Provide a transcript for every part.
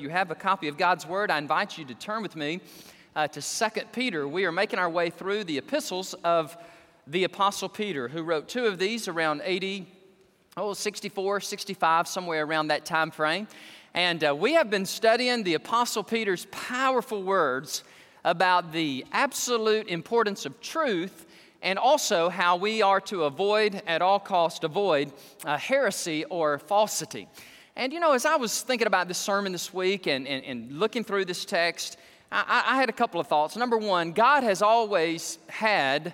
you have a copy of God's Word, I invite you to turn with me uh, to 2 Peter. We are making our way through the epistles of the Apostle Peter, who wrote two of these around 80, oh, 64, 65, somewhere around that time frame. And uh, we have been studying the Apostle Peter's powerful words about the absolute importance of truth and also how we are to avoid, at all cost, avoid uh, heresy or falsity. And you know, as I was thinking about this sermon this week and, and, and looking through this text, I, I had a couple of thoughts. Number one, God has always had,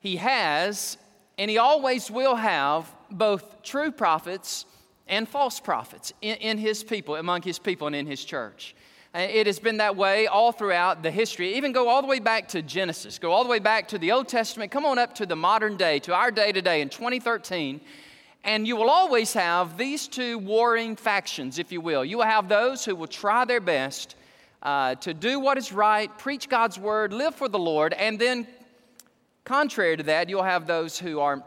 He has, and He always will have both true prophets and false prophets in, in His people, among His people, and in His church. Uh, it has been that way all throughout the history. Even go all the way back to Genesis, go all the way back to the Old Testament, come on up to the modern day, to our day today in 2013. And you will always have these two warring factions, if you will. You will have those who will try their best uh, to do what is right, preach God's word, live for the Lord, and then, contrary to that, you'll have those who are,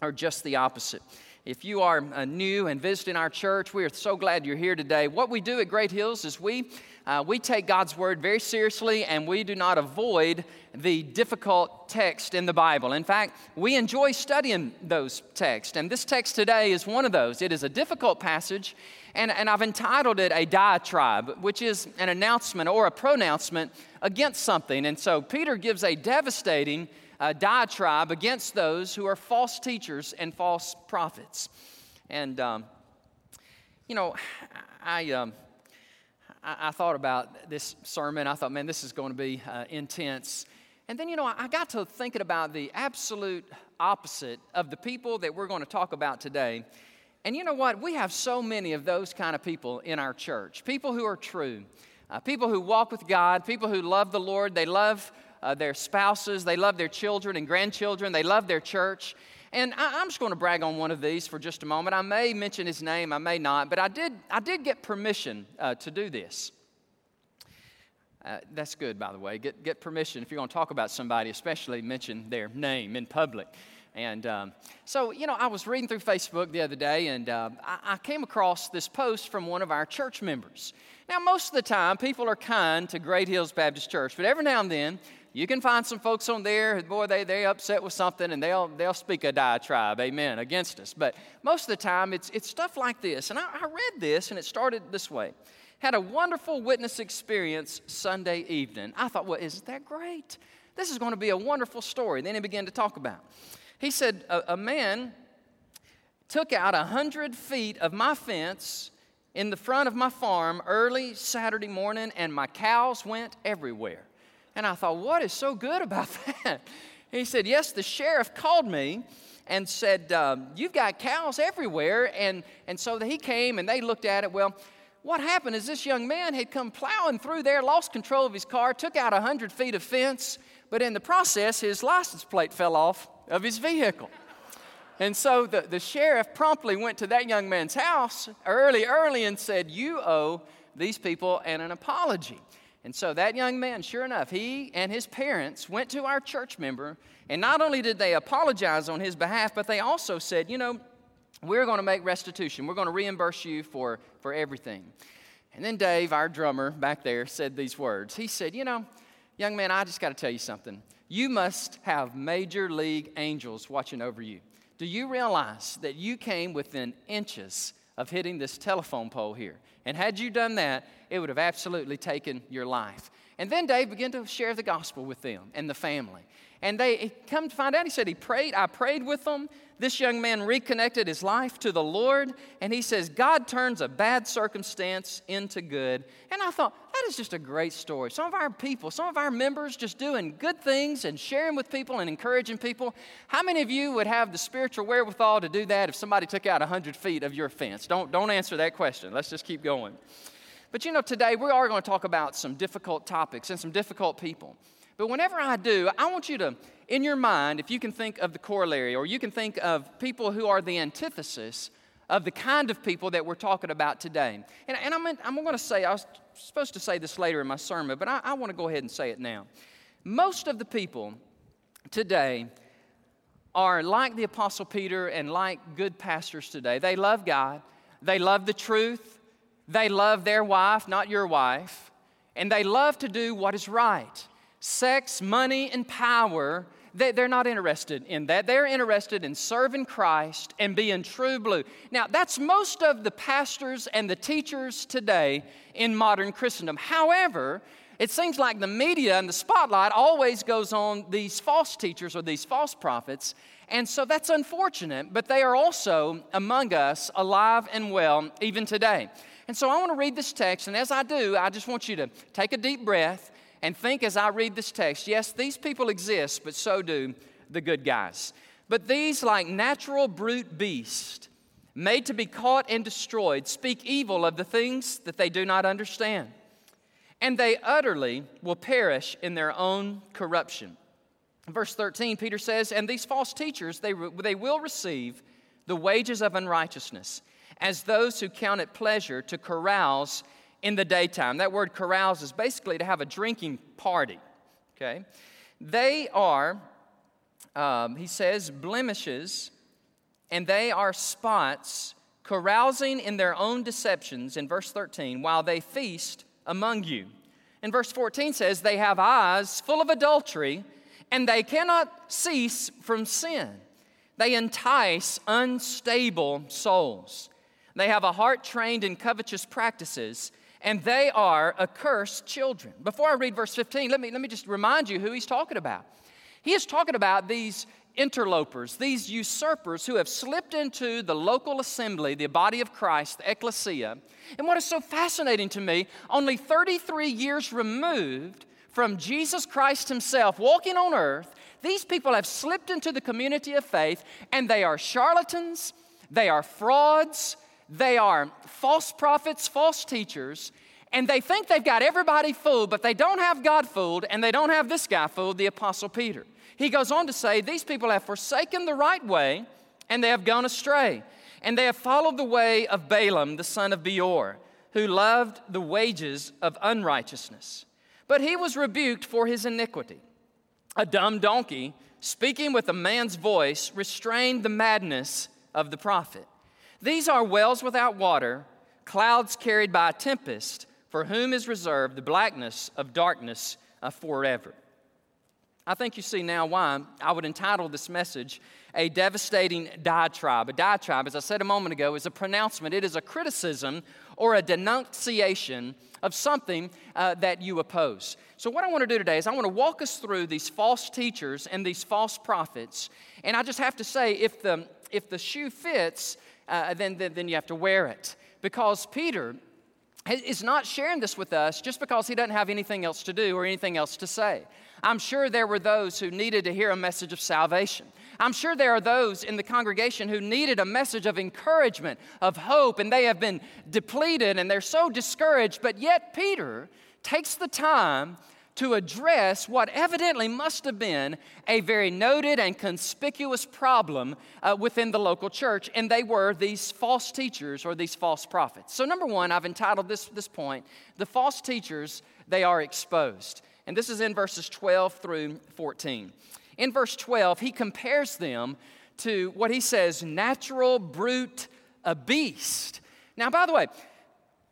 are just the opposite. If you are uh, new and visiting our church, we are so glad you're here today. What we do at Great Hills is we uh, we take God's word very seriously and we do not avoid the difficult text in the Bible. In fact, we enjoy studying those texts. And this text today is one of those. It is a difficult passage, and, and I've entitled it a diatribe, which is an announcement or a pronouncement against something. And so Peter gives a devastating uh, diatribe against those who are false teachers and false prophets. And, um, you know, I. Um, I, I, thought about this sermon. I thought, man, this is going to be uh, intense. And then, you know, I got to thinking about the absolute opposite of the people that we're going to talk about today. And you know what? We have so many of those kind of people in our church people who are true, uh, people who walk with God, people who love the Lord, they love uh, their spouses, they love their children and grandchildren, they love their church. And I, am just going to brag on one of these for just a moment. I may mention his name, I may not, but I did, I did get permission uh, to do this. Uh, that's good, by the way. Get, get permission if you're going to talk about somebody, especially mention their name in public. And um, so, you know, I was reading through Facebook the other day and uh, I, I, came across this post from one of our church members. Now, most of the time, people are kind to Great Hills Baptist Church, but every now and then, you can find some folks on there, boy, they, they're upset with something and they'll, they'll speak a diatribe, amen, against us. But most of the time, it's, it's stuff like this. And I, I read this and it started this way Had a wonderful witness experience Sunday evening. I thought, well, isn't that great? This is going to be a wonderful story. Then he began to talk about. He said, a, a man took out a hundred feet of my fence in the front of my farm early Saturday morning, and my cows went everywhere. And I thought, what is so good about that? He said, Yes, the sheriff called me and said, um, You've got cows everywhere. And, and so he came and they looked at it. Well, what happened is this young man had come plowing through there, lost control of his car, took out 100 feet of fence, but in the process, his license plate fell off of his vehicle. And so the, the sheriff promptly went to that young man's house early, early and said, You owe these people an, an apology. And so that young man, sure enough, he and his parents went to our church member, and not only did they apologize on his behalf, but they also said, you know, we're going to make restitution. We're going to reimburse you for, for everything. And then Dave, our drummer back there, said these words. He said, You know, young man, I just got to tell you something. You must have major league angels watching over you. Do you realize that you came within inches of hitting this telephone pole here? And had you done that, it would have absolutely taken your life. And then Dave began to share the gospel with them and the family. And they come to find out, he said, he prayed, I prayed with them. This young man reconnected his life to the Lord. And he says, God turns a bad circumstance into good. And I thought, that is just a great story. Some of our people, some of our members just doing good things and sharing with people and encouraging people. How many of you would have the spiritual wherewithal to do that if somebody took out 100 feet of your fence? Don't, don't answer that question. Let's just keep going. But you know, today we are going to talk about some difficult topics and some difficult people. But whenever I do, I want you to, in your mind, if you can think of the corollary or you can think of people who are the antithesis of the kind of people that we're talking about today. And, and I'm, I'm going to say, I was supposed to say this later in my sermon, but I, I want to go ahead and say it now. Most of the people today are like the Apostle Peter and like good pastors today. They love God, they love the truth, They love their wife, not your wife. And they love to do what is right. Sex, money, and power, they, are not interested in that. They're interested in serving Christ and being true blue. Now, that's most of the pastors and the teachers today in modern Christendom. However, it seems like the media and the spotlight always goes on these false teachers or these false prophets. And so that's unfortunate, but they are also among us, alive and well, even today. And so I want to read this text, and as I do, I just want you to take a deep breath and think as I read this text yes, these people exist, but so do the good guys. But these, like natural brute beasts, made to be caught and destroyed, speak evil of the things that they do not understand. And they utterly will perish in their own corruption. Verse 13, Peter says, And these false teachers, they, they will receive the wages of unrighteousness as those who count it pleasure to carouse in the daytime. That word carouse is basically to have a drinking party, okay? They are, um, he says, blemishes, and they are spots carousing in their own deceptions in verse 13 while they feast among you. And verse 14 says, They have eyes full of adultery, and they cannot cease from sin. They entice unstable souls. They have a heart trained in covetous practices, and they are accursed children. Before I read verse 15, let me, let me just remind you who he's talking about. He is talking about these interlopers, these usurpers who have slipped into the local assembly, the body of Christ, the ecclesia. And what is so fascinating to me, only 33 years removed from Jesus Christ himself walking on earth, these people have slipped into the community of faith and they are charlatans, they are frauds, they are false prophets, false teachers, and they think they've got everybody fooled, but they don't have God fooled, and they don't have this guy fooled, the Apostle Peter. He goes on to say, These people have forsaken the right way, and they have gone astray, and they have followed the way of Balaam, the son of Beor, who loved the wages of unrighteousness. But he was rebuked for his iniquity. A dumb donkey, speaking with a man's voice, restrained the madness of the prophet. These are wells without water, clouds carried by a tempest, for whom is reserved the blackness of darkness uh, forever. I think you see now why I would entitle this message a devastating diatribe. A diatribe, as I said a moment ago, is a pronouncement, it is a criticism or a denunciation of something uh, that you oppose. So, what I want to do today is I want to walk us through these false teachers and these false prophets. And I just have to say, if the, if the shoe fits, uh, then, then, then you have to wear it. Because Peter is not sharing this with us just because he doesn't have anything else to do or anything else to say. I'm sure there were those who needed to hear a message of salvation. I'm sure there are those in the congregation who needed a message of encouragement, of hope, and they have been depleted and they're so discouraged. But yet, Peter takes the time to address what evidently must have been a very noted and conspicuous problem uh, within the local church, and they were these false teachers or these false prophets. So, number one, I've entitled this, this point, The False Teachers, They Are Exposed. And this is in verses 12 through 14. In verse 12, he compares them to what he says natural, brute, a beast. Now, by the way,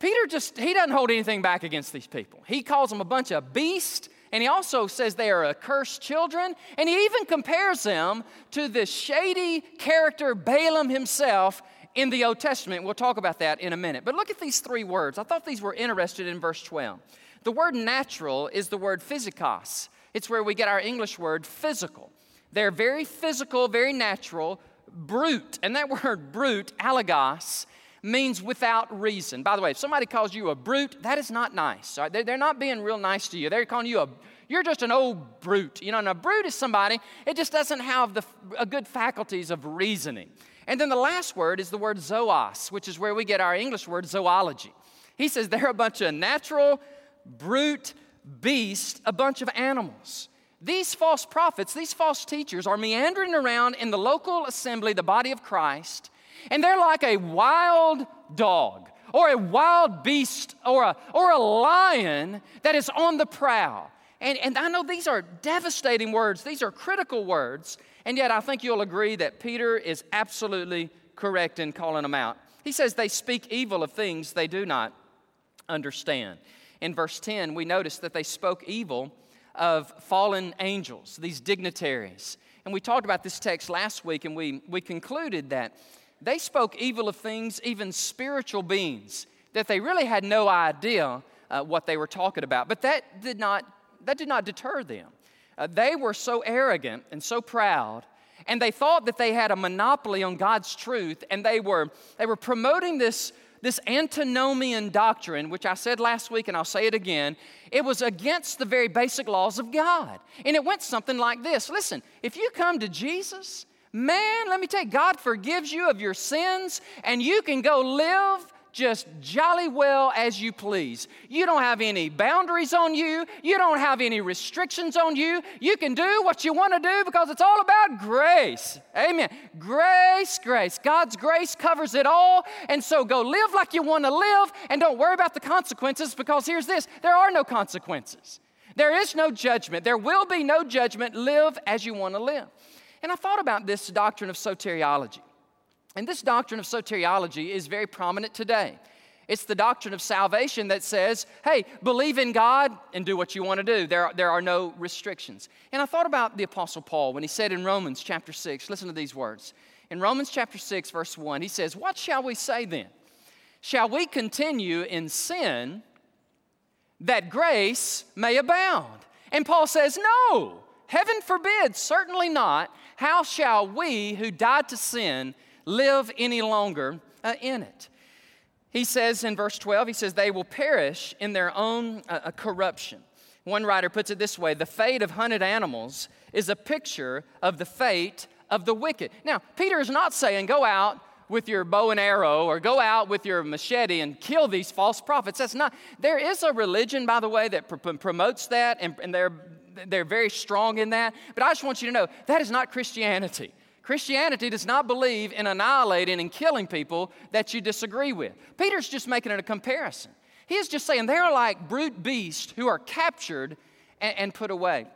Peter just, he doesn't hold anything back against these people. He calls them a bunch of beasts, and he also says they are accursed children, and he even compares them to the shady character Balaam himself in the Old Testament. We'll talk about that in a minute. But look at these three words. I thought these were interested in verse 12. The word natural is the word physikos. It's where we get our English word physical. They're very physical, very natural, brute. And that word brute, alogos, means without reason. By the way, if somebody calls you a brute, that is not nice. They're not being real nice to you. They're calling you a, you're just an old brute. You know, and a brute is somebody, it just doesn't have the a good faculties of reasoning. And then the last word is the word zoos, which is where we get our English word zoology. He says they're a bunch of natural, brute beast, a bunch of animals. These false prophets, these false teachers are meandering around in the local assembly, the body of Christ, and they're like a wild dog or a wild beast or a, or a lion that is on the prowl. And, and I know these are devastating words, these are critical words, and yet I think you'll agree that Peter is absolutely correct in calling them out. He says they speak evil of things they do not understand. In verse 10, we notice that they spoke evil of fallen angels, these dignitaries. And we talked about this text last week, and we, we concluded that they spoke evil of things, even spiritual beings, that they really had no idea uh, what they were talking about. But that did not, that did not deter them. Uh, they were so arrogant and so proud and they thought that they had a monopoly on God's truth, and they were, they were promoting this, this antinomian doctrine, which I said last week and I'll say it again. It was against the very basic laws of God. And it went something like this Listen, if you come to Jesus, man, let me tell you, God forgives you of your sins, and you can go live just jolly well as you please. You don't have any boundaries on you, you don't have any restrictions on you. You can do what you want to do because it's all about grace. Amen. Grace, grace. God's grace covers it all. And so go live like you want to live and don't worry about the consequences because here's this there are no consequences. There is no judgment. There will be no judgment. Live as you want to live. And I thought about this doctrine of soteriology. And this doctrine of soteriology is very prominent today. It's the doctrine of salvation that says, hey, believe in God and do what you want to do. There are, there are no restrictions. And I thought about the Apostle Paul when he said in Romans chapter 6, listen to these words. In Romans chapter 6, verse 1, he says, What shall we say then? Shall we continue in sin that grace may abound? And Paul says, No, heaven forbid, certainly not. How shall we who died to sin live any longer uh, in it. He says in verse 12, he says, they will perish in their own uh, uh, corruption. One writer puts it this way the fate of hunted animals is a picture of the fate of the wicked. Now, Peter is not saying go out with your bow and arrow or go out with your machete and kill these false prophets. That's not. There is a religion, by the way, that pr- promotes that, and, and they're, they're very strong in that. But I just want you to know that is not Christianity. Christianity does not believe in annihilating and killing people that you disagree with. Peter's just making it a comparison. He is just saying they're like brute beasts who are captured and, and put away.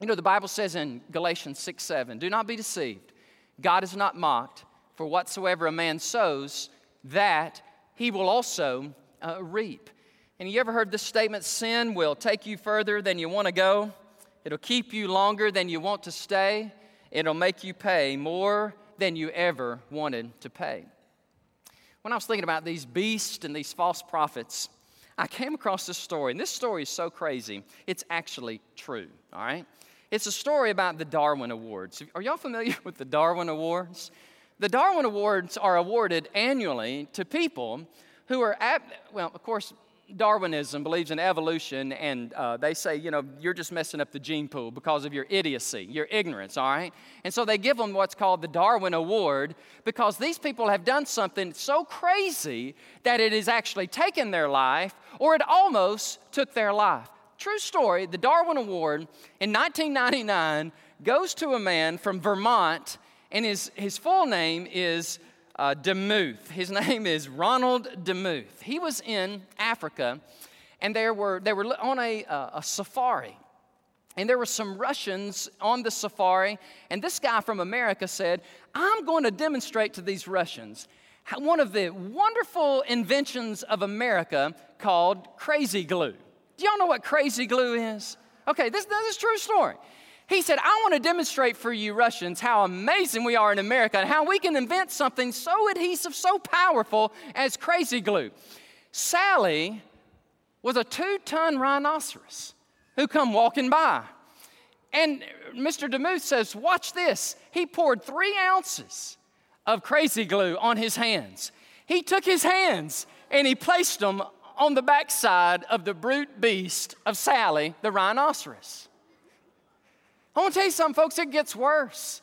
You know, the Bible says in Galatians 6 7, do not be deceived. God is not mocked, for whatsoever a man sows, that he will also uh, reap. And you ever heard this statement sin will take you further than you want to go? It'll keep you longer than you want to stay. It'll make you pay more than you ever wanted to pay. When I was thinking about these beasts and these false prophets, I came across this story, and this story is so crazy, it's actually true, all right? It's a story about the Darwin Awards. Are y'all familiar with the Darwin Awards? The Darwin Awards are awarded annually to people who are, at, well, of course, Darwinism believes in evolution, and uh, they say, you know, you're just messing up the gene pool because of your idiocy, your ignorance, all right? And so they give them what's called the Darwin Award because these people have done something so crazy that it has actually taken their life or it almost took their life. True story the Darwin Award in 1999 goes to a man from Vermont, and his, his full name is uh, Demuth. His name is Ronald Demuth. He was in Africa, and there were, they were on a, uh, a safari. And there were some Russians on the safari, and this guy from America said, I'm going to demonstrate to these Russians one of the wonderful inventions of America called crazy glue. Do y'all know what crazy glue is? Okay, this, this is a true story. He said, I want to demonstrate for you Russians how amazing we are in America and how we can invent something so adhesive, so powerful as crazy glue. Sally was a two ton rhinoceros who come walking by. And Mr. Demuth says, Watch this. He poured three ounces of crazy glue on his hands. He took his hands and he placed them on the backside of the brute beast of Sally, the rhinoceros. I want to tell you something, folks, it gets worse.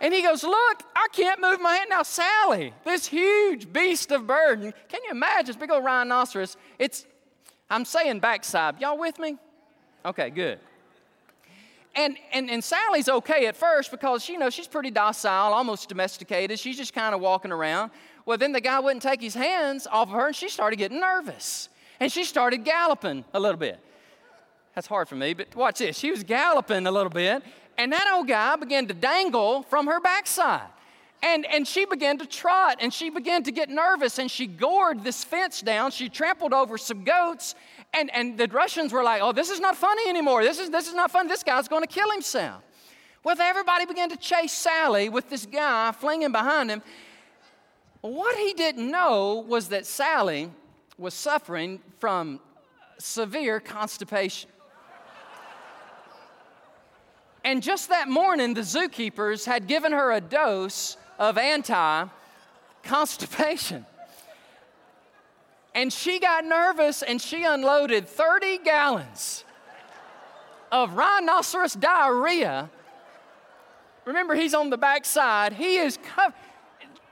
And he goes, Look, I can't move my hand. Now, Sally, this huge beast of burden, can you imagine this big old rhinoceros? It's, I'm saying backside. Y'all with me? Okay, good. And, and, and Sally's okay at first because, you know, she's pretty docile, almost domesticated. She's just kind of walking around. Well, then the guy wouldn't take his hands off of her and she started getting nervous. And she started galloping a little bit. That's hard for me, but watch this. She was galloping a little bit, and that old guy began to dangle from her backside. And, and she began to trot and she began to get nervous and she gored this fence down. She trampled over some goats. And, and the Russians were like, oh, this is not funny anymore. This is, this is not fun. This guy's going to kill himself. Well, everybody began to chase Sally with this guy flinging behind him. What he didn't know was that Sally was suffering from severe constipation. And just that morning, the zookeepers had given her a dose of anti constipation. And she got nervous and she unloaded 30 gallons of rhinoceros diarrhea. Remember, he's on the backside. He is covered.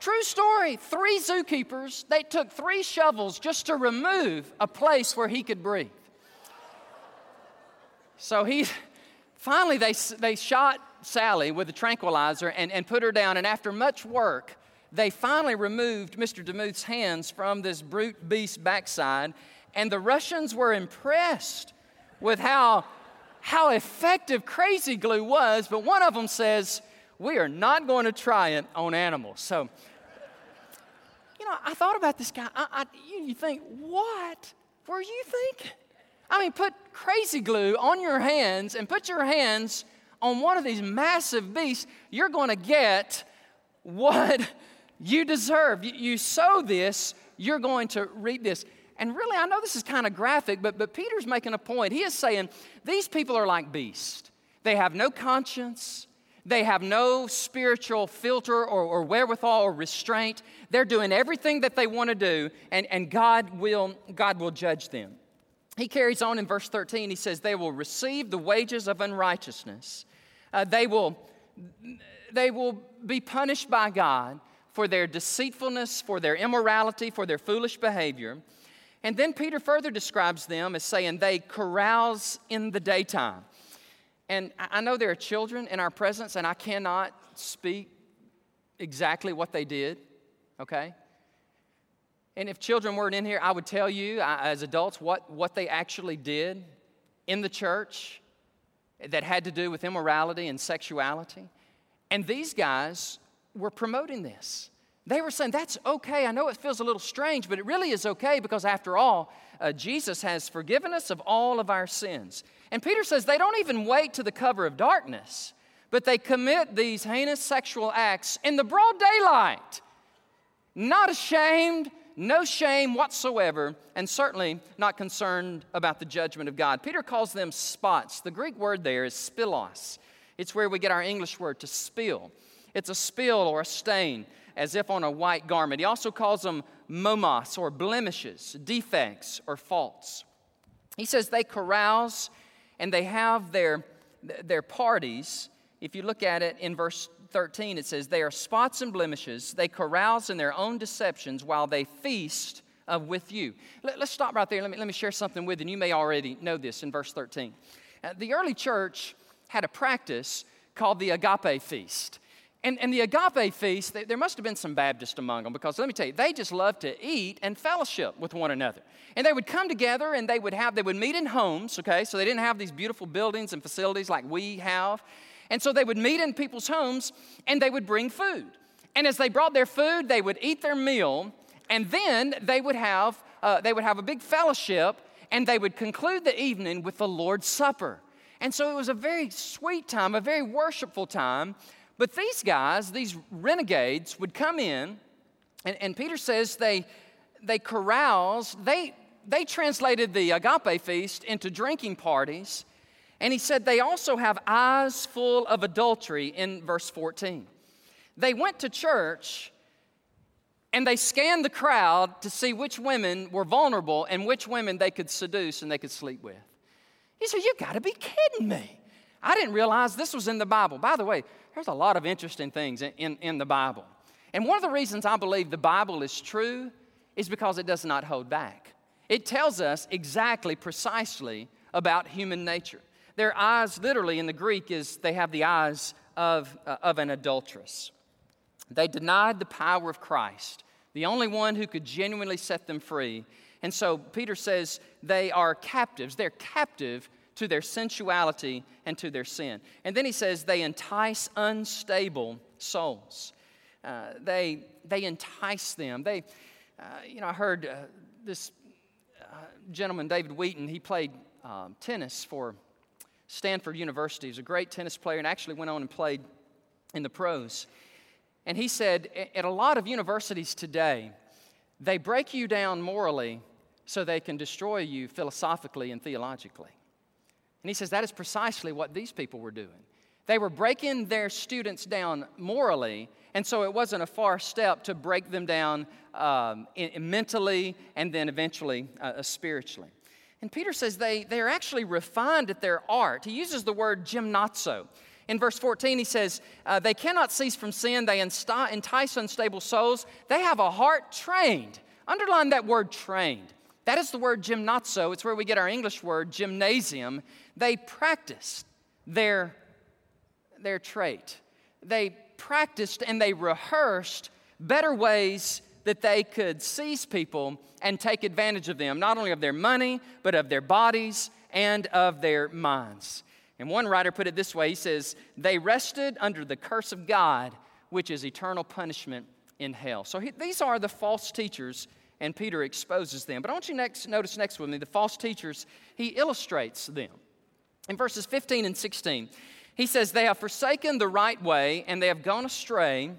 True story. Three zookeepers, they took three shovels just to remove a place where he could breathe. So he finally they, they shot Sally with a tranquilizer and, and put her down. And after much work, they finally removed Mr. DeMuth's hands from this brute beast backside. And the Russians were impressed with how, how effective crazy glue was. But one of them says, We are not going to try it on animals. So, you know, I thought about this guy. I, I, you think, what were you thinking? I mean, put crazy glue on your hands and put your hands on one of these massive beasts, you're going to get what you deserve. You, you sow this, you're going to reap this. And really, I know this is kind of graphic, but, but Peter's making a point. He is saying these people are like beasts. They have no conscience, they have no spiritual filter or, or wherewithal or restraint. They're doing everything that they want to do, and, and God, will, God will judge them. He carries on in verse 13. He says, They will receive the wages of unrighteousness, uh, they, will, they will be punished by God for their deceitfulness, for their immorality, for their foolish behavior. And then Peter further describes them as saying they carouse in the daytime. And I know there are children in our presence, and I cannot speak exactly what they did, okay? And if children weren't in here, I would tell you, as adults, what, what they actually did in the church that had to do with immorality and sexuality. And these guys were promoting this. They were saying, That's okay. I know it feels a little strange, but it really is okay because, after all, uh, Jesus has forgiven us of all of our sins. And Peter says they don't even wait to the cover of darkness, but they commit these heinous sexual acts in the broad daylight, not ashamed, no shame whatsoever, and certainly not concerned about the judgment of God. Peter calls them spots. The Greek word there is spilos. It's where we get our English word to spill. It's a spill or a stain, as if on a white garment. He also calls them momos or blemishes, defects or faults. He says they carouse and they have their, their parties. If you look at it in verse 13, it says, They are spots and blemishes. They carouse in their own deceptions while they feast uh, with you. Let, us stop right there. Let me, let me share something with you. And you may already know this in verse 13. Uh, the early church had a practice called the agape feast. And, and the agape feast, they, there must have been some Baptists among them because let me tell you, they just loved to eat and fellowship with one another. And they would come together and they would have, they would meet in homes, okay? So they didn't have these beautiful buildings and facilities like we have. And so they would meet in people's homes and they would bring food. And as they brought their food, they would eat their meal and then they would have, uh, they would have a big fellowship and they would conclude the evening with the Lord's Supper. And so it was a very sweet time, a very worshipful time but these guys, these renegades, would come in, and, and Peter says they, they caroused, they, they translated the agape feast into drinking parties. And he said they also have eyes full of adultery in verse 14. They went to church and they scanned the crowd to see which women were vulnerable and which women they could seduce and they could sleep with. He said, You gotta be kidding me. I didn't realize this was in the Bible. By the way, there's a lot of interesting things in, in, in, the Bible. And one of the reasons I believe the Bible is true is because it does not hold back. It tells us exactly, precisely about human nature. Their eyes, literally in the Greek, is they have the eyes of, uh, of an adulteress. They denied the power of Christ, the only one who could genuinely set them free. And so Peter says they are captives. They're captive to their sensuality and to their sin. And then he says they entice unstable souls. Uh, they, they entice them. They, uh, you know, I heard uh, this uh, gentleman, David Wheaton, he played um, tennis for Stanford University. He's a great tennis player and actually went on and played in the pros. And he said, at a lot of universities today, they break you down morally so they can destroy you philosophically and theologically. And he says that is precisely what these people were doing. They were breaking their students down morally, and so it wasn't a far step to break them down um, in, mentally and then eventually uh, uh, spiritually. And Peter says they, they are actually refined at their art. He uses the word gymnazo. In verse 14, he says, uh, They cannot cease from sin, they entice unstable souls. They have a heart trained. Underline that word trained. That is the word gymnazo. It's where we get our English word gymnasium. They practiced their, their trait. They practiced and they rehearsed better ways that they could seize people and take advantage of them, not only of their money, but of their bodies and of their minds. And one writer put it this way he says, They rested under the curse of God, which is eternal punishment in hell. So he, these are the false teachers, and Peter exposes them. But I want you next notice next with me the false teachers, he illustrates them. In verses 15 and 16, he says, They have forsaken the right way, and they have gone astray,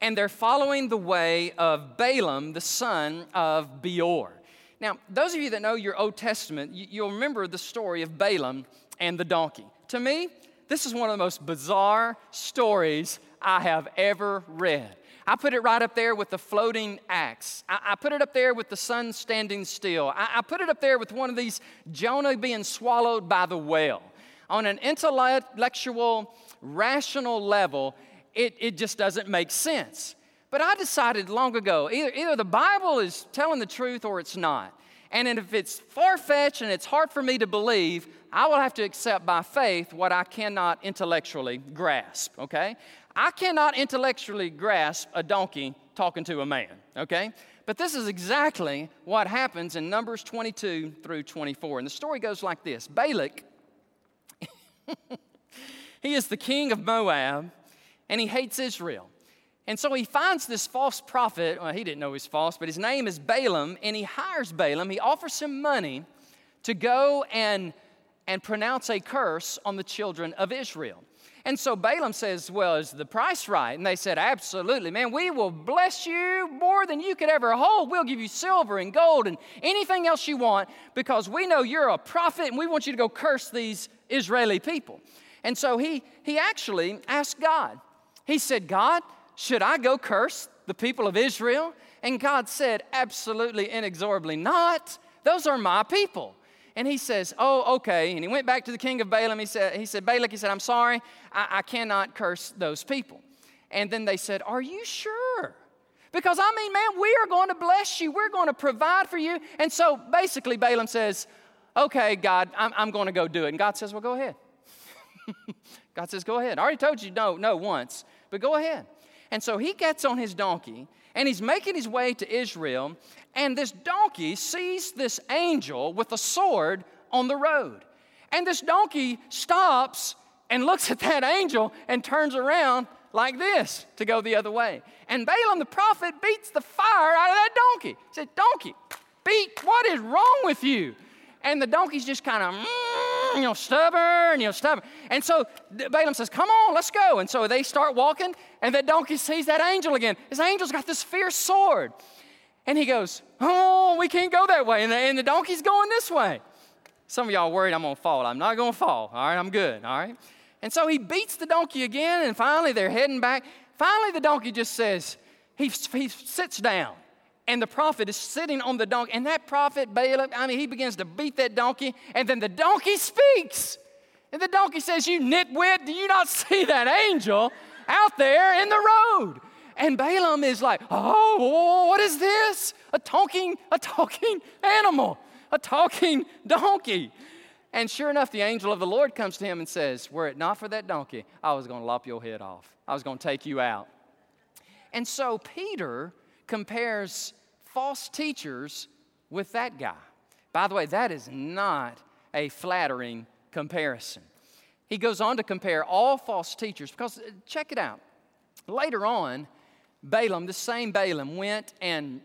and they're following the way of Balaam, the son of Beor. Now, those of you that know your Old Testament, you'll remember the story of Balaam and the donkey. To me, this is one of the most bizarre stories I have ever read. I put it right up there with the floating axe. I, I put it up there with the sun standing still. I, I put it up there with one of these Jonah being swallowed by the whale. On an intellectual, rational level, it, it just doesn't make sense. But I decided long ago either, either the Bible is telling the truth or it's not. And if it's far fetched and it's hard for me to believe, I will have to accept by faith what I cannot intellectually grasp, okay? I cannot intellectually grasp a donkey talking to a man, okay? But this is exactly what happens in Numbers 22 through 24. And the story goes like this Balak, he is the king of Moab, and he hates Israel. And so he finds this false prophet. Well, he didn't know he's false, but his name is Balaam, and he hires Balaam. He offers him money to go and, and pronounce a curse on the children of Israel. And so Balaam says, Well, is the price right? And they said, Absolutely, man. We will bless you more than you could ever hold. We'll give you silver and gold and anything else you want because we know you're a prophet and we want you to go curse these Israeli people. And so he, he actually asked God. He said, God, should I go curse the people of Israel? And God said, Absolutely, inexorably not. Those are my people. And he says, Oh, okay. And he went back to the king of Balaam. He said, he said Balak, he said, I'm sorry, I, I cannot curse those people. And then they said, Are you sure? Because I mean, man, we are going to bless you. We're going to provide for you. And so basically, Balaam says, Okay, God, I'm, I'm going to go do it. And God says, Well, go ahead. God says, Go ahead. I already told you no, no once, but go ahead. And so he gets on his donkey and he's making his way to Israel. And this donkey sees this angel with a sword on the road. And this donkey stops and looks at that angel and turns around like this to go the other way. And Balaam the prophet beats the fire out of that donkey. He said, Donkey, beat, what is wrong with you? And the donkey's just kind of, mm, you know, stubborn, you know, stubborn. And so Balaam says, Come on, let's go. And so they start walking, and the donkey sees that angel again. His angel's got this fierce sword. And he goes, Oh, we can't go that way. And the, and the donkey's going this way. Some of y'all worried I'm going to fall. I'm not going to fall. All right, I'm good. All right. And so he beats the donkey again, and finally they're heading back. Finally, the donkey just says, he, he sits down and the prophet is sitting on the donkey. And that prophet, Balaam, I mean, he begins to beat that donkey, and then the donkey speaks. And the donkey says, You nitwit, do you not see that angel out there in the road? And Balaam is like, Oh, what is this? A talking, a talking animal, a talking donkey. And sure enough, the angel of the Lord comes to him and says, Were it not for that donkey, I was going to lop your head off. I was going to take you out. And so Peter compares false teachers with that guy. By the way, that is not a flattering comparison. He goes on to compare all false teachers because uh, check it out. Later on, Balaam, the same Balaam, went and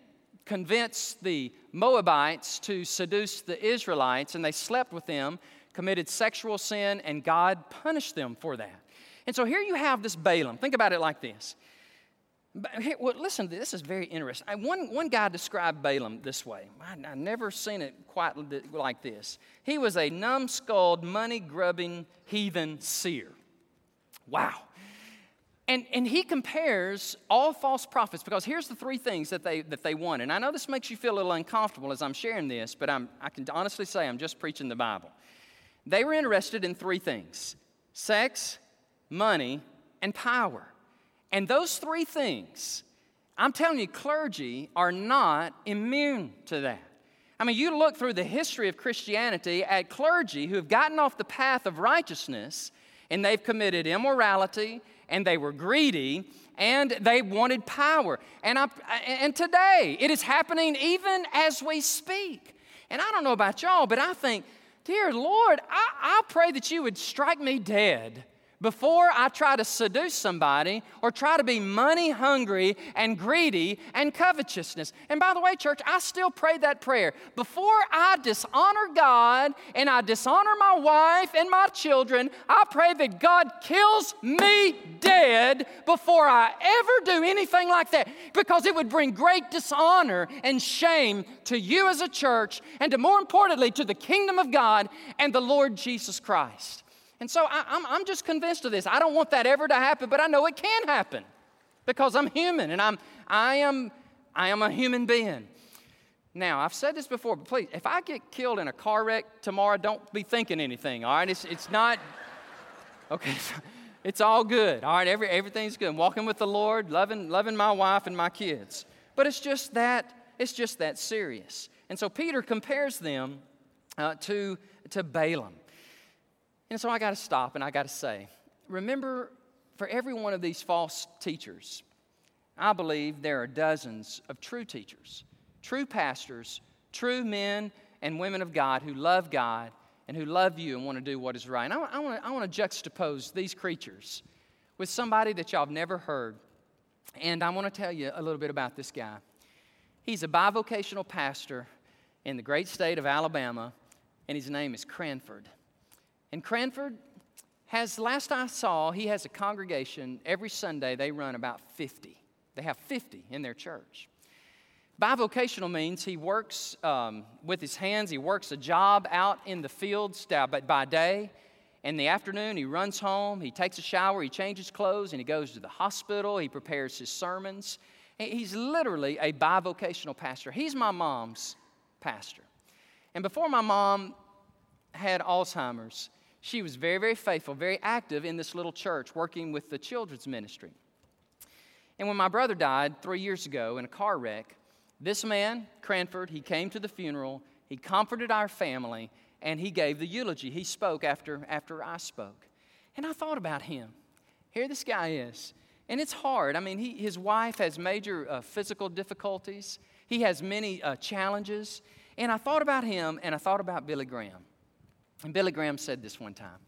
convinced the Moabites to seduce the Israelites, and they slept with them, committed sexual sin, and God punished them for that. And so here you have this Balaam. Think about it like this. Here, well, listen, this is very interesting. I, one, one guy described Balaam this way. I, have never seen it quite like this. He was a numbskulled, money grubbing heathen seer. Wow. And, and he compares all false prophets because here's the three things that they, that they want. And I know this makes you feel a little uncomfortable as I'm sharing this, but I'm, I can honestly say I'm just preaching the Bible. They were interested in three things sex, money, and power. And those three things, I'm telling you, clergy are not immune to that. I mean, you look through the history of Christianity at clergy who have gotten off the path of righteousness and they've committed immorality and they were greedy and they wanted power. And, I, and today, it is happening even as we speak. And I don't know about y'all, but I think, dear Lord, I, I pray that you would strike me dead before I try to seduce somebody or try to be money hungry and greedy and covetousness. And by the way, church, I still pray that prayer. Before I dishonor God and I dishonor my wife and my children, I pray that God kills me dead before I ever do anything like that because it would bring great dishonor and shame to you as a church and to more importantly to the kingdom of God and the Lord Jesus Christ. And so I, am I'm, I'm just convinced of this. I don't want that ever to happen, but I know it can happen because I'm human and I'm, I, am, I am a human being. Now, I've said this before, but please, if I get killed in a car wreck tomorrow, don't be thinking anything, all right? It's, it's not, okay, it's all good, all right? Every, everything's good. I'm walking with the Lord, loving, loving my wife and my kids. But it's just that, it's just that serious. And so Peter compares them uh, to, to Balaam. And so I got to stop and I got to say, remember, for every one of these false teachers, I believe there are dozens of true teachers, true pastors, true men and women of God who love God and who love you and want to do what is right. And I, I, want to, I want to juxtapose these creatures with somebody that y'all have never heard. And I want to tell you a little bit about this guy. He's a bivocational pastor in the great state of Alabama, and his name is Cranford. And Cranford has, last I saw, he has a congregation. Every Sunday they run about 50. They have 50 in their church. Bivocational means he works um, with his hands, he works a job out in the fields by day. In the afternoon, he runs home, he takes a shower, he changes clothes, and he goes to the hospital. He prepares his sermons. He's literally a bivocational pastor. He's my mom's pastor. And before my mom had Alzheimer's, she was very, very faithful, very active in this little church, working with the children's ministry. And when my brother died three years ago in a car wreck, this man, Cranford, he came to the funeral, he comforted our family, and he gave the eulogy. He spoke after, after I spoke. And I thought about him. Here this guy is. And it's hard. I mean, he, his wife has major uh, physical difficulties, he has many uh, challenges. And I thought about him, and I thought about Billy Graham. And Billy Graham said this one time.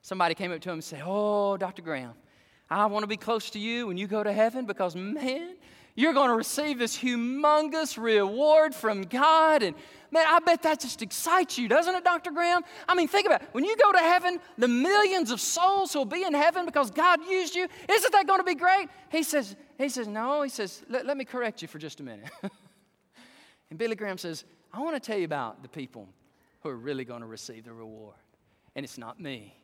Somebody came up to him and said, Oh, Dr. Graham, I want to be close to you when you go to heaven because, man, you're going to receive this humongous reward from God. And man, I bet that just excites you, doesn't it, Dr. Graham? I mean, think about it. When you go to heaven, the millions of souls who'll be in heaven because God used you, isn't that going to be great? He says, he says, no. He says, let, let me correct you for just a minute. and Billy Graham says, I want to tell you about the people who are really going to receive the reward. And it's not me,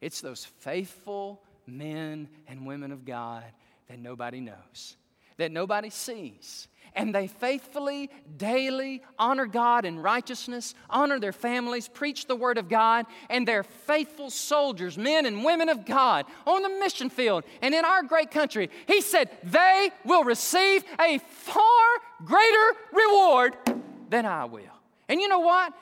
it's those faithful men and women of God that nobody knows, that nobody sees. And they faithfully, daily honor God in righteousness, honor their families, preach the Word of God, and they're faithful soldiers, men and women of God on the mission field and in our great country. He said they will receive a far greater reward than I will. And you know what?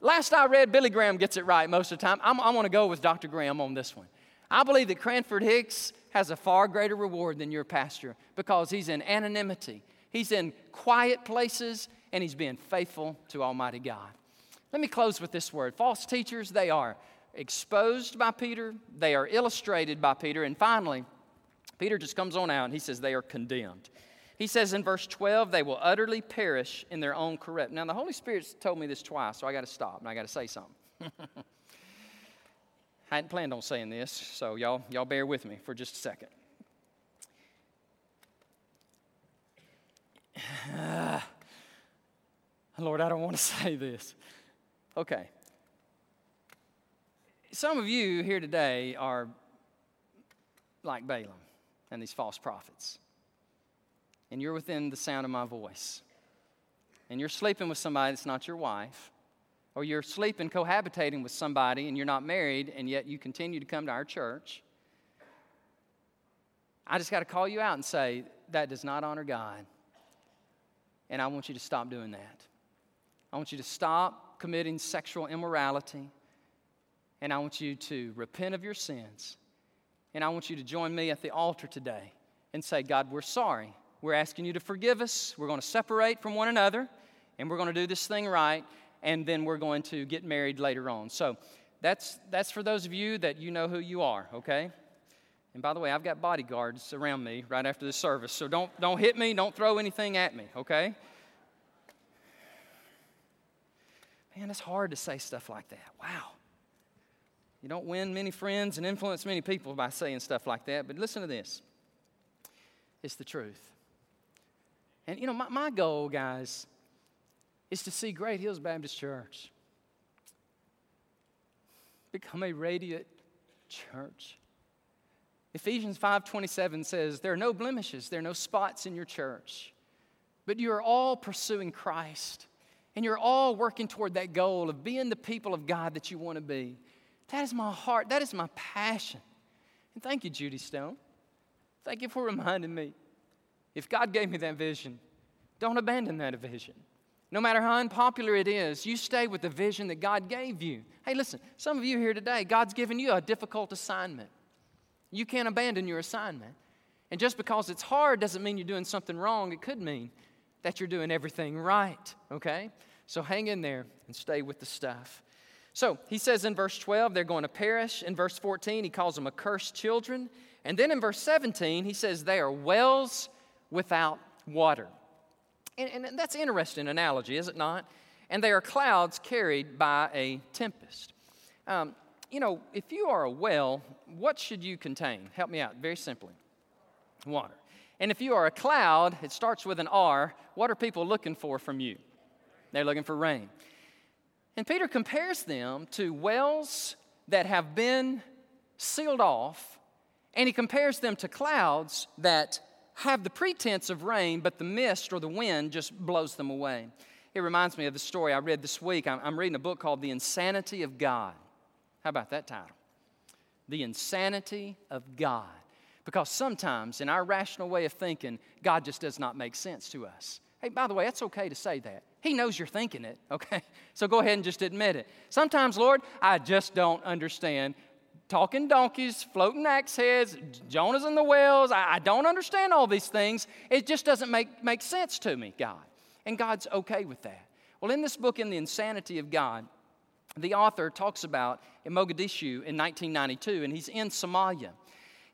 Last I read, Billy Graham gets it right most of the time. I'm, I want to go with Dr. Graham on this one. I believe that Cranford Hicks has a far greater reward than your pastor because he's in anonymity, he's in quiet places, and he's being faithful to Almighty God. Let me close with this word false teachers, they are exposed by Peter, they are illustrated by Peter, and finally, Peter just comes on out and he says they are condemned. He says in verse 12, they will utterly perish in their own corrupt. Now, the Holy Spirit's told me this twice, so I got to stop and I got to say something. I hadn't planned on saying this, so y'all, y'all bear with me for just a second. Lord, I don't want to say this. Okay. Some of you here today are like Balaam and these false prophets. And you're within the sound of my voice. And you're sleeping with somebody that's not your wife. Or you're sleeping, cohabitating with somebody, and you're not married, and yet you continue to come to our church. I just got to call you out and say, that does not honor God. And I want you to stop doing that. I want you to stop committing sexual immorality. And I want you to repent of your sins. And I want you to join me at the altar today and say, God, we're sorry. We're asking you to forgive us. We're going to separate from one another. And we're going to do this thing right. And then we're going to get married later on. So that's, that's for those of you that you know who you are, okay? And by the way, I've got bodyguards around me right after the service. So don't, don't hit me. Don't throw anything at me, okay? Man, it's hard to say stuff like that. Wow. You don't win many friends and influence many people by saying stuff like that, but listen to this it's the truth. And you know, my, my goal, guys, is to see Great Hills Baptist Church become a radiant church. Ephesians 5:27 says, "There are no blemishes, there are no spots in your church, but you are all pursuing Christ, and you're all working toward that goal of being the people of God that you want to be." That is my heart. That is my passion. And thank you, Judy Stone. Thank you for reminding me. If God gave me that vision, don't abandon that vision. No matter how unpopular it is, you stay with the vision that God gave you. Hey, listen, some of you here today, God's given you a difficult assignment. You can't abandon your assignment. And just because it's hard doesn't mean you're doing something wrong. It could mean that you're doing everything right, okay? So hang in there and stay with the stuff. So he says in verse 12, they're going to perish. In verse 14, he calls them accursed children. And then in verse 17, he says they are wells without water. And, and that's an interesting analogy, is it not? And they are clouds carried by a tempest. Um, you know, if you are a well, what should you contain? Help me out, very simply water. And if you are a cloud, it starts with an R. What are people looking for from you? They're looking for rain. And Peter compares them to wells that have been sealed off, and he compares them to clouds that have the pretense of rain, but the mist or the wind just blows them away. It reminds me of the story I read this week. I'm, reading a book called The Insanity of God. How about that title? The Insanity of God. Because sometimes in our rational way of thinking, God just does not make sense to us. Hey, by the way, that's okay to say that. He knows you're thinking it, okay? So go ahead and just admit it. Sometimes, Lord, I just don't understand talking donkeys, floating axe heads, Jonah's in the wells. I, I, don't understand all these things. It just doesn't make, make sense to me, God. And God's okay with that. Well, in this book, In the Insanity of God, the author talks about in Mogadishu in 1992, and he's in Somalia.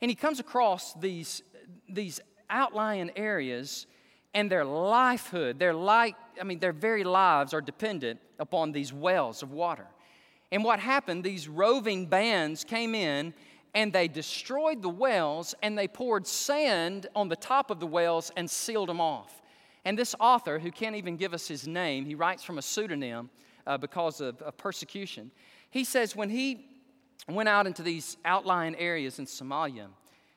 And he comes across these, these outlying areas and their lifehood, their life, I mean, their very lives are dependent upon these wells of water. And what happened, these roving bands came in and they destroyed the wells and they poured sand on the top of the wells and sealed them off. And this author, who can't even give us his name, he writes from a pseudonym uh, because of, of persecution. He says when he went out into these outlying areas in Somalia,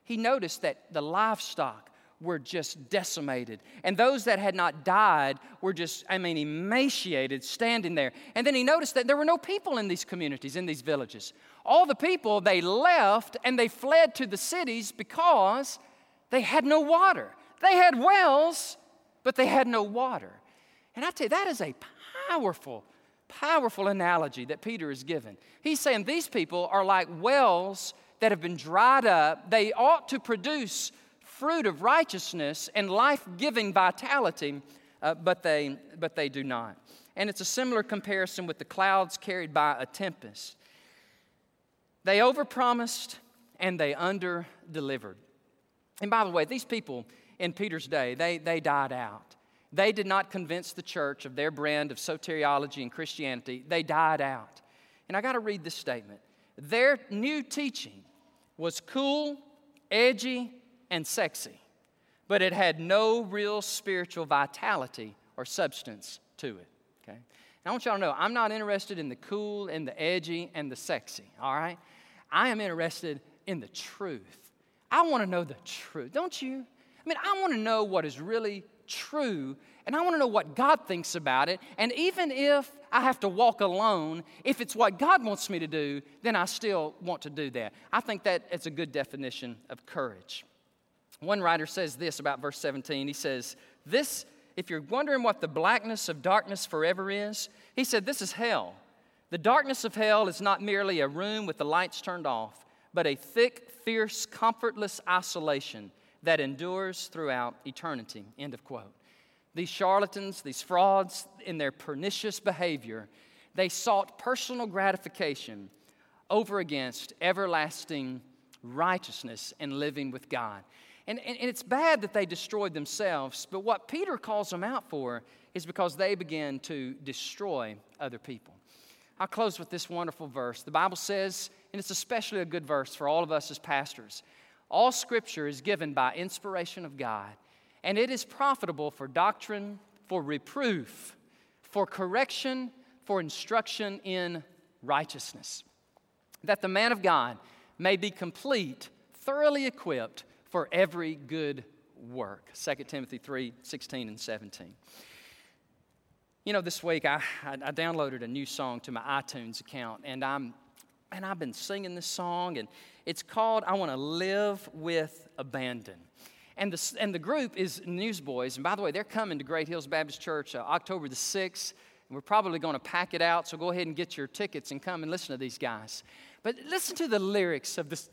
he noticed that the livestock were just decimated. And those that had not died were just, I mean, emaciated, standing there. And then he noticed that there were no people in these communities, in these villages. All the people, they left and they fled to the cities because they had no water. They had wells, but they had no water. And I tell you, that is a powerful, powerful analogy that Peter is given. He's saying these people are like wells that have been dried up. They ought to produce fruit of righteousness and life giving vitality, uh, but, they, but they do not. And it's a similar comparison with the clouds carried by a tempest. They overpromised and they underdelivered. And by the way, these people in Peter's day, they, they died out. They did not convince the church of their brand of soteriology and Christianity. They died out. And I got to read this statement. Their new teaching was cool, edgy, and sexy, but it had no real spiritual vitality or substance to it. Okay? I want y'all to know I'm not interested in the cool and the edgy and the sexy, all right? I am interested in the truth. I want to know the truth, don't you? I mean, I want to know what is really true, and I want to know what God thinks about it. And even if I have to walk alone, if it's what God wants me to do, then I still want to do that. I think that a good definition of courage. One writer says this about verse 17. He says, This, if you're wondering what the blackness of darkness forever is, he said, This is hell. The darkness of hell is not merely a room with the lights turned off, but a thick, fierce, comfortless isolation that endures throughout eternity. End of quote. These charlatans, these frauds, in their pernicious behavior, they sought personal gratification over against everlasting righteousness and living with God. And, and, and, it's bad that they destroyed themselves, but what Peter calls them out for is because they began to destroy other people. I'll close with this wonderful verse. The Bible says, and it's especially a good verse for all of us as pastors all scripture is given by inspiration of God, and it is profitable for doctrine, for reproof, for correction, for instruction in righteousness, that the man of God may be complete, thoroughly equipped for every good work. 2 Timothy 3 16 and 17. You know, this week I, I downloaded a new song to my iTunes account, and I'm and I've been singing this song, and it's called I Want to Live with Abandon. And the, and the group is Newsboys. And by the way, they're coming to Great Hills Baptist Church uh, October the 6th. And we're probably going to pack it out, so go ahead and get your tickets and come and listen to these guys. But listen to the lyrics of this.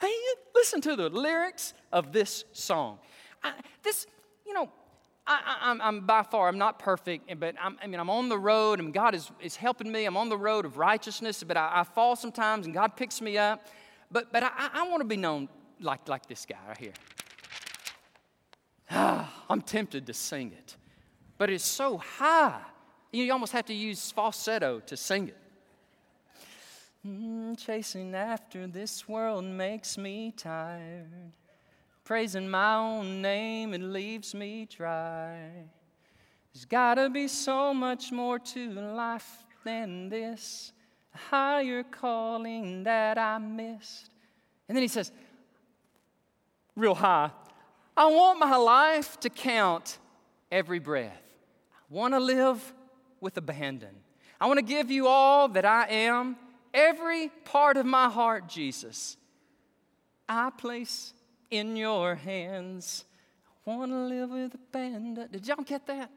Hey, listen to the lyrics of this song. I, this, you know, I, am by far, I'm not perfect, but I'm, i mean, I'm on the road and God is, is helping me. I'm on the road of righteousness, but I, I fall sometimes and God picks me up. But, but I, I want to be known like, like this guy right here. Ah, I'm tempted to sing it, but it's so high. You almost have to use falsetto to sing it. Mm, chasing after this world makes me tired. Praising my own name, it leaves me dry. There's gotta be so much more to life than this, a higher calling that I missed. And then he says, real high, I want my life to count every breath. I want to live with abandon. I want to give you all that I am, every part of my heart, Jesus. I place in your hands. I want to live with abandon. Did y'all get that?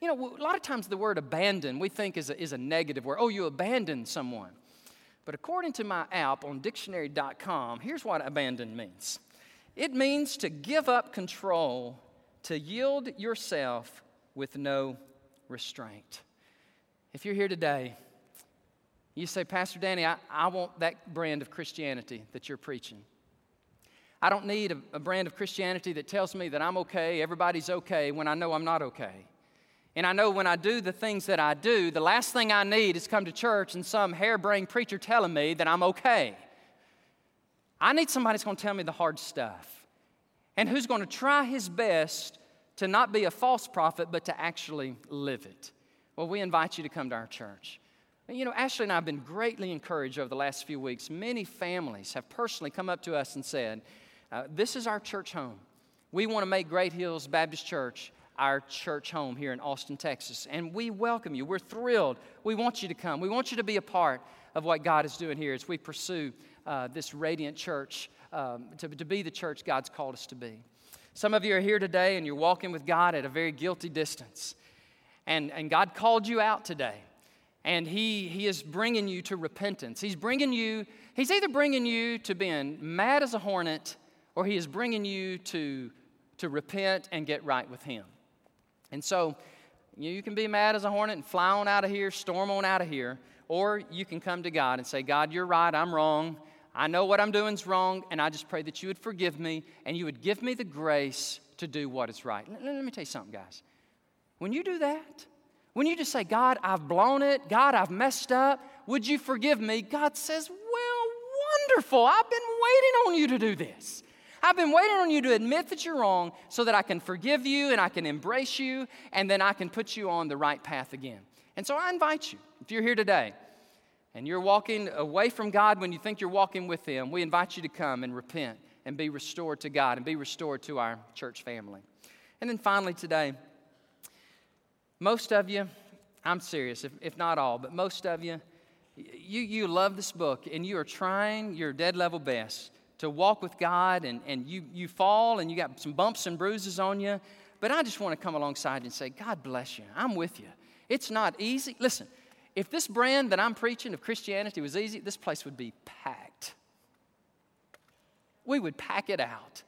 You know, a lot of times the word abandon we think is a, is a negative word. Oh, you abandoned someone. But according to my app on dictionary.com, here's what abandon means it means to give up control, to yield yourself with no restraint. If you're here today, you say, Pastor Danny, I, I want that brand of Christianity that you're preaching. I don't need a, a, brand of Christianity that tells me that I'm okay, everybody's okay, when I know I'm not okay. And I know when I do the things that I do, the last thing I need is come to church and some harebrained preacher telling me that I'm okay. I need somebody who's going to tell me the hard stuff and who's going to try his best to not be a false prophet, but to actually live it. Well, we invite you to come to our church. You know, Ashley and I have been greatly encouraged over the last few weeks. Many families have personally come up to us and said, uh, this is our church home. We want to make Great Hills Baptist Church our church home here in Austin, Texas. And we welcome you. We're thrilled. We want you to come. We want you to be a part of what God is doing here as we pursue uh, this radiant church um, to, to be the church God's called us to be. Some of you are here today and you're walking with God at a very guilty distance. And, and God called you out today. And he, he is bringing you to repentance. He's bringing you, He's either bringing you to being mad as a hornet or He is bringing you to, to repent and get right with Him. And so you can be mad as a hornet and fly on out of here, storm on out of here, or you can come to God and say, God, you're right, I'm wrong. I know what I'm doing is wrong, and I just pray that you would forgive me and you would give me the grace to do what is right. Let, let me tell you something, guys. When you do that, when you just say, God, I've blown it, God, I've messed up, would you forgive me? God says, Well, wonderful. I've been waiting on you to do this. I've been waiting on you to admit that you're wrong so that I can forgive you and I can embrace you and then I can put you on the right path again. And so I invite you, if you're here today and you're walking away from God when you think you're walking with Him, we invite you to come and repent and be restored to God and be restored to our church family. And then finally, today, most of you, I'm serious, if, if not all, but most of you, you, you love this book and you are trying your dead level best to walk with God and, and you, you fall and you got some bumps and bruises on you. But I just want to come alongside and say, God bless you. I'm with you. It's not easy. Listen, if this brand that I'm preaching of Christianity was easy, this place would be packed. We would pack it out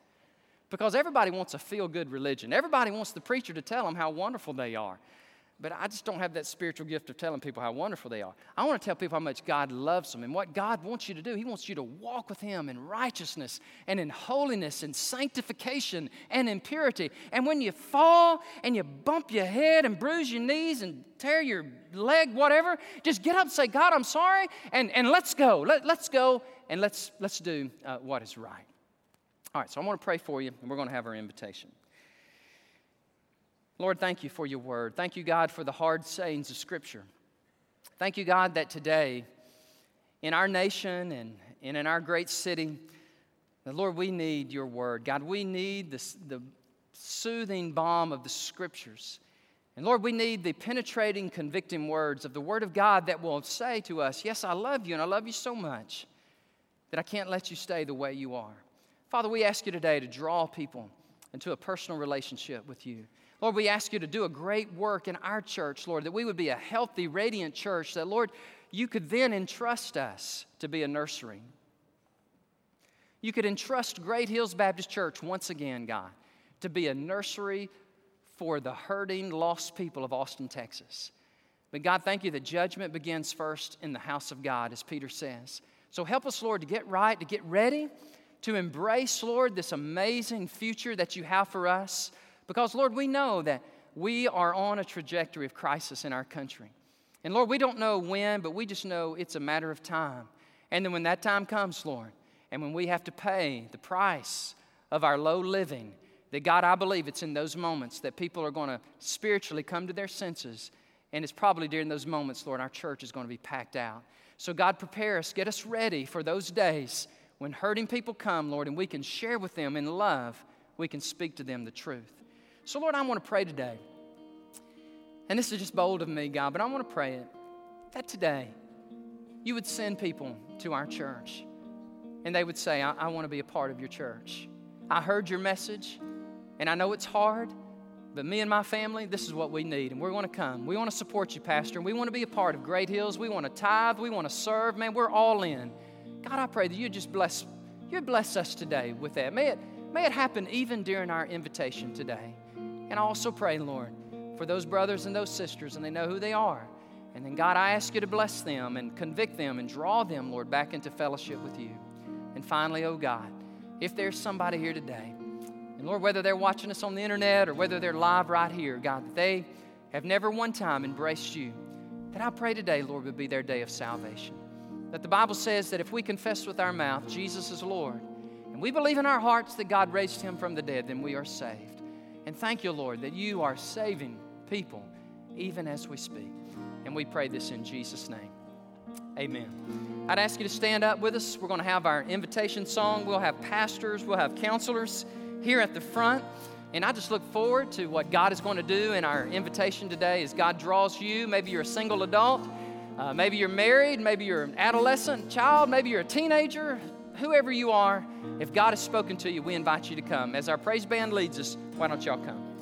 because everybody wants a feel good religion. Everybody wants the preacher to tell them how wonderful they are. But I just don't have that spiritual gift of telling people how wonderful they are. I want to tell people how much God loves them and what God wants you to do. He wants you to walk with Him in righteousness and in holiness and sanctification and in purity. And when you fall and you bump your head and bruise your knees and tear your leg, whatever, just get up and say, God, I'm sorry, and, and let's go. Let, let's go and let's, let's do uh, what is right. All right, so I want to pray for you, and we're going to have our invitation. Lord, thank you for your word. Thank you, God, for the hard sayings of Scripture. Thank you, God, that today in our nation and, and in our great city, that, Lord, we need your word. God, we need this, the soothing balm of the Scriptures. And Lord, we need the penetrating, convicting words of the Word of God that will say to us, Yes, I love you, and I love you so much that I can't let you stay the way you are. Father, we ask you today to draw people into a personal relationship with you. Lord, we ask you to do a great work in our church, Lord, that we would be a healthy, radiant church, that, Lord, you could then entrust us to be a nursery. You could entrust Great Hills Baptist Church once again, God, to be a nursery for the hurting, lost people of Austin, Texas. But God, thank you that judgment begins first in the house of God, as Peter says. So help us, Lord, to get right, to get ready, to embrace, Lord, this amazing future that you have for us. Because, Lord, we know that we are on a trajectory of crisis in our country. And, Lord, we don't know when, but we just know it's a matter of time. And then when that time comes, Lord, and when we have to pay the price of our low living, that God, I believe it's in those moments that people are going to spiritually come to their senses. And it's probably during those moments, Lord, our church is going to be packed out. So, God, prepare us, get us ready for those days when hurting people come, Lord, and we can share with them in love, we can speak to them the truth. So, Lord, I want to pray today. And this is just bold of me, God, but I want to pray it that today you would send people to our church and they would say, I, I want to be a part of your church. I heard your message and I know it's hard, but me and my family, this is what we need, and we're going to come. We want to support you, Pastor, and we want to be a part of Great Hills. We want to tithe. We want to serve. Man, we're all in. God, I pray that you just bless, you bless us today with that. May it, may it happen even during our invitation today. And I also pray, Lord, for those brothers and those sisters, and they know who they are. And then, God, I ask you to bless them and convict them and draw them, Lord, back into fellowship with you. And finally, oh God, if there's somebody here today, and Lord, whether they're watching us on the internet or whether they're live right here, God, that they have never one time embraced you, that I pray today, Lord, would be their day of salvation. That the Bible says that if we confess with our mouth Jesus is Lord, and we believe in our hearts that God raised him from the dead, then we are saved. And thank you, Lord, that you are saving people even as we speak. And we pray this in Jesus' name. Amen. I'd ask you to stand up with us. We're going to have our invitation song. We'll have pastors, we'll have counselors here at the front. And I just look forward to what God is going to do in our invitation today as God draws you. Maybe you're a single adult, uh, maybe you're married, maybe you're an adolescent child, maybe you're a teenager, whoever you are, if God has spoken to you, we invite you to come. As our praise band leads us, why don't y'all come?